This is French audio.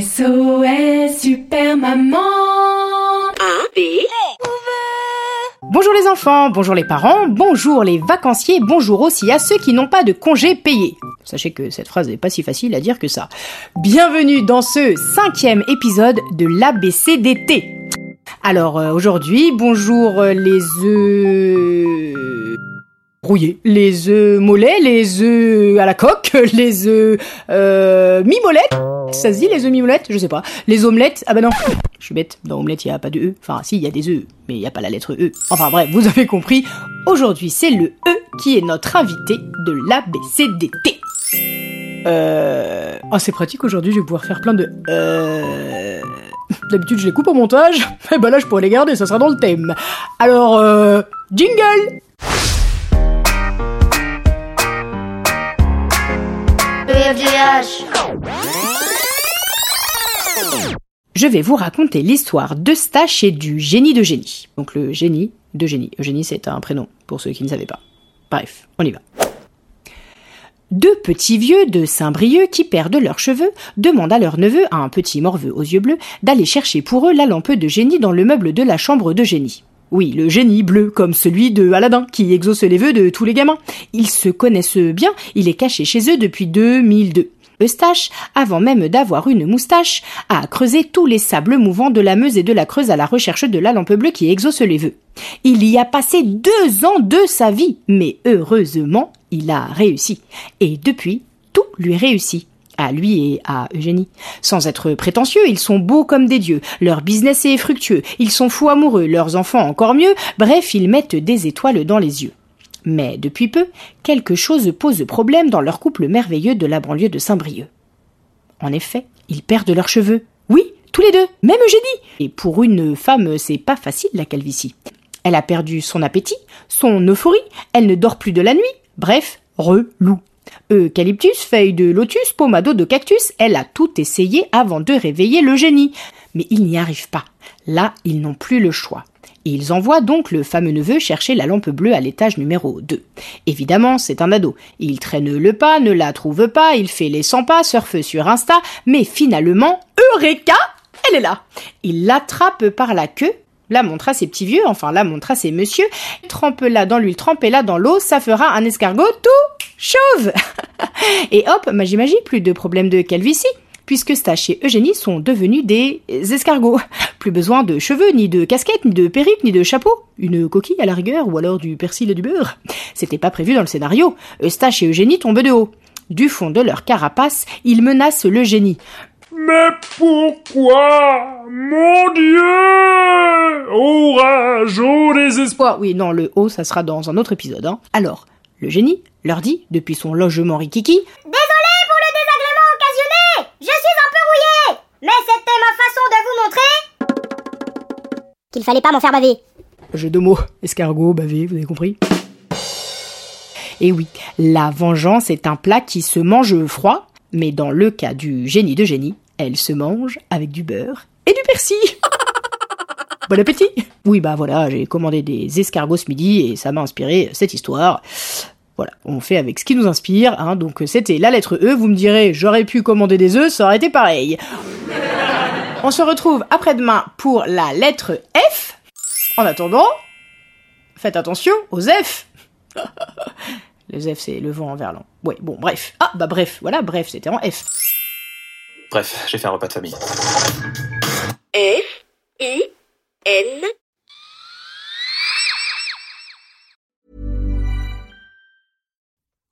SOS Super Maman Bonjour les enfants, bonjour les parents, bonjour les vacanciers, bonjour aussi à ceux qui n'ont pas de congés payés. Sachez que cette phrase n'est pas si facile à dire que ça. Bienvenue dans ce cinquième épisode de l'ABCDT. Alors euh, aujourd'hui, bonjour euh, les œufs les œufs mollets, les œufs à la coque, les œufs euh, mi-molettes. Ça se dit les œufs mi-molettes Je sais pas. Les omelettes? Ah bah non, je suis bête. Dans omelette, il y a pas de E. Enfin, si, il y a des œufs, mais il y a pas la lettre E. Enfin bref, vous avez compris. Aujourd'hui, c'est le E qui est notre invité de l'ABCDT. Euh... Oh, c'est pratique aujourd'hui, je vais pouvoir faire plein de... Euh... D'habitude, je les coupe au montage. Et bah là, je pourrais les garder, ça sera dans le thème. Alors, euh... Jingle Je vais vous raconter l'histoire d'Eustache et du génie de génie. Donc le génie de génie. Eugénie, c'est un prénom, pour ceux qui ne savaient pas. Bref, on y va. Deux petits vieux de Saint-Brieuc qui perdent leurs cheveux demandent à leur neveu, un petit morveux aux yeux bleus, d'aller chercher pour eux la lampe de génie dans le meuble de la chambre de génie. Oui, le génie bleu, comme celui de Aladdin, qui exauce les vœux de tous les gamins. Ils se connaissent bien, il est caché chez eux depuis 2002. Eustache, avant même d'avoir une moustache, a creusé tous les sables mouvants de la Meuse et de la Creuse à la recherche de la lampe bleue qui exauce les vœux. Il y a passé deux ans de sa vie, mais heureusement, il a réussi. Et depuis, tout lui réussit. À lui et à Eugénie. Sans être prétentieux, ils sont beaux comme des dieux. Leur business est fructueux. Ils sont fous amoureux. Leurs enfants encore mieux. Bref, ils mettent des étoiles dans les yeux. Mais depuis peu, quelque chose pose problème dans leur couple merveilleux de la banlieue de Saint-Brieuc. En effet, ils perdent leurs cheveux. Oui, tous les deux, même Eugénie. Et pour une femme, c'est pas facile la calvitie. Elle a perdu son appétit, son euphorie, elle ne dort plus de la nuit. Bref, relou. Eucalyptus, feuille de lotus, pomado de cactus, elle a tout essayé avant de réveiller le génie. Mais ils n'y arrivent pas. Là, ils n'ont plus le choix. Ils envoient donc le fameux neveu chercher la lampe bleue à l'étage numéro 2. Évidemment, c'est un ado. Il traîne le pas, ne la trouve pas, il fait les 100 pas, surfe sur Insta, mais finalement, Eureka Elle est là Il l'attrape par la queue, la montre à ses petits vieux, enfin la montre à ses messieurs, trempe-la dans l'huile, trempez-la dans l'eau, ça fera un escargot tout chauve Et hop, magie magie, plus de problème de calvitie puisque Stache et Eugénie sont devenus des escargots. Plus besoin de cheveux, ni de casquette, ni de perruque, ni de chapeau. Une coquille à la rigueur, ou alors du persil et du beurre. C'était pas prévu dans le scénario. Eustache et Eugénie tombent de haut. Du fond de leur carapace, ils menacent le génie. Mais pourquoi Mon Dieu? Orage au désespoir oui, non, le haut, ça sera dans un autre épisode. Hein. Alors, le génie leur dit, depuis son logement rikiki, Désolé pour le désagrément occasionné Je suis un peu rouillé Mais c'était ma façon de vous montrer qu'il fallait pas m'en faire baver. Jeu de mots, escargot, bavé, vous avez compris? Et oui, la vengeance est un plat qui se mange froid, mais dans le cas du génie de génie, elle se mange avec du beurre et du persil. Bon appétit Oui, bah voilà, j'ai commandé des escargots ce midi et ça m'a inspiré cette histoire. Voilà, on fait avec ce qui nous inspire, hein, donc c'était la lettre E, vous me direz, j'aurais pu commander des œufs, ça aurait été pareil. On se retrouve après-demain pour la lettre F. En attendant, faites attention aux F. Les F, c'est le vent en verlan. Ouais, bon, bref. Ah, bah bref, voilà, bref, c'était en F. Bref, j'ai fait un repas de famille. F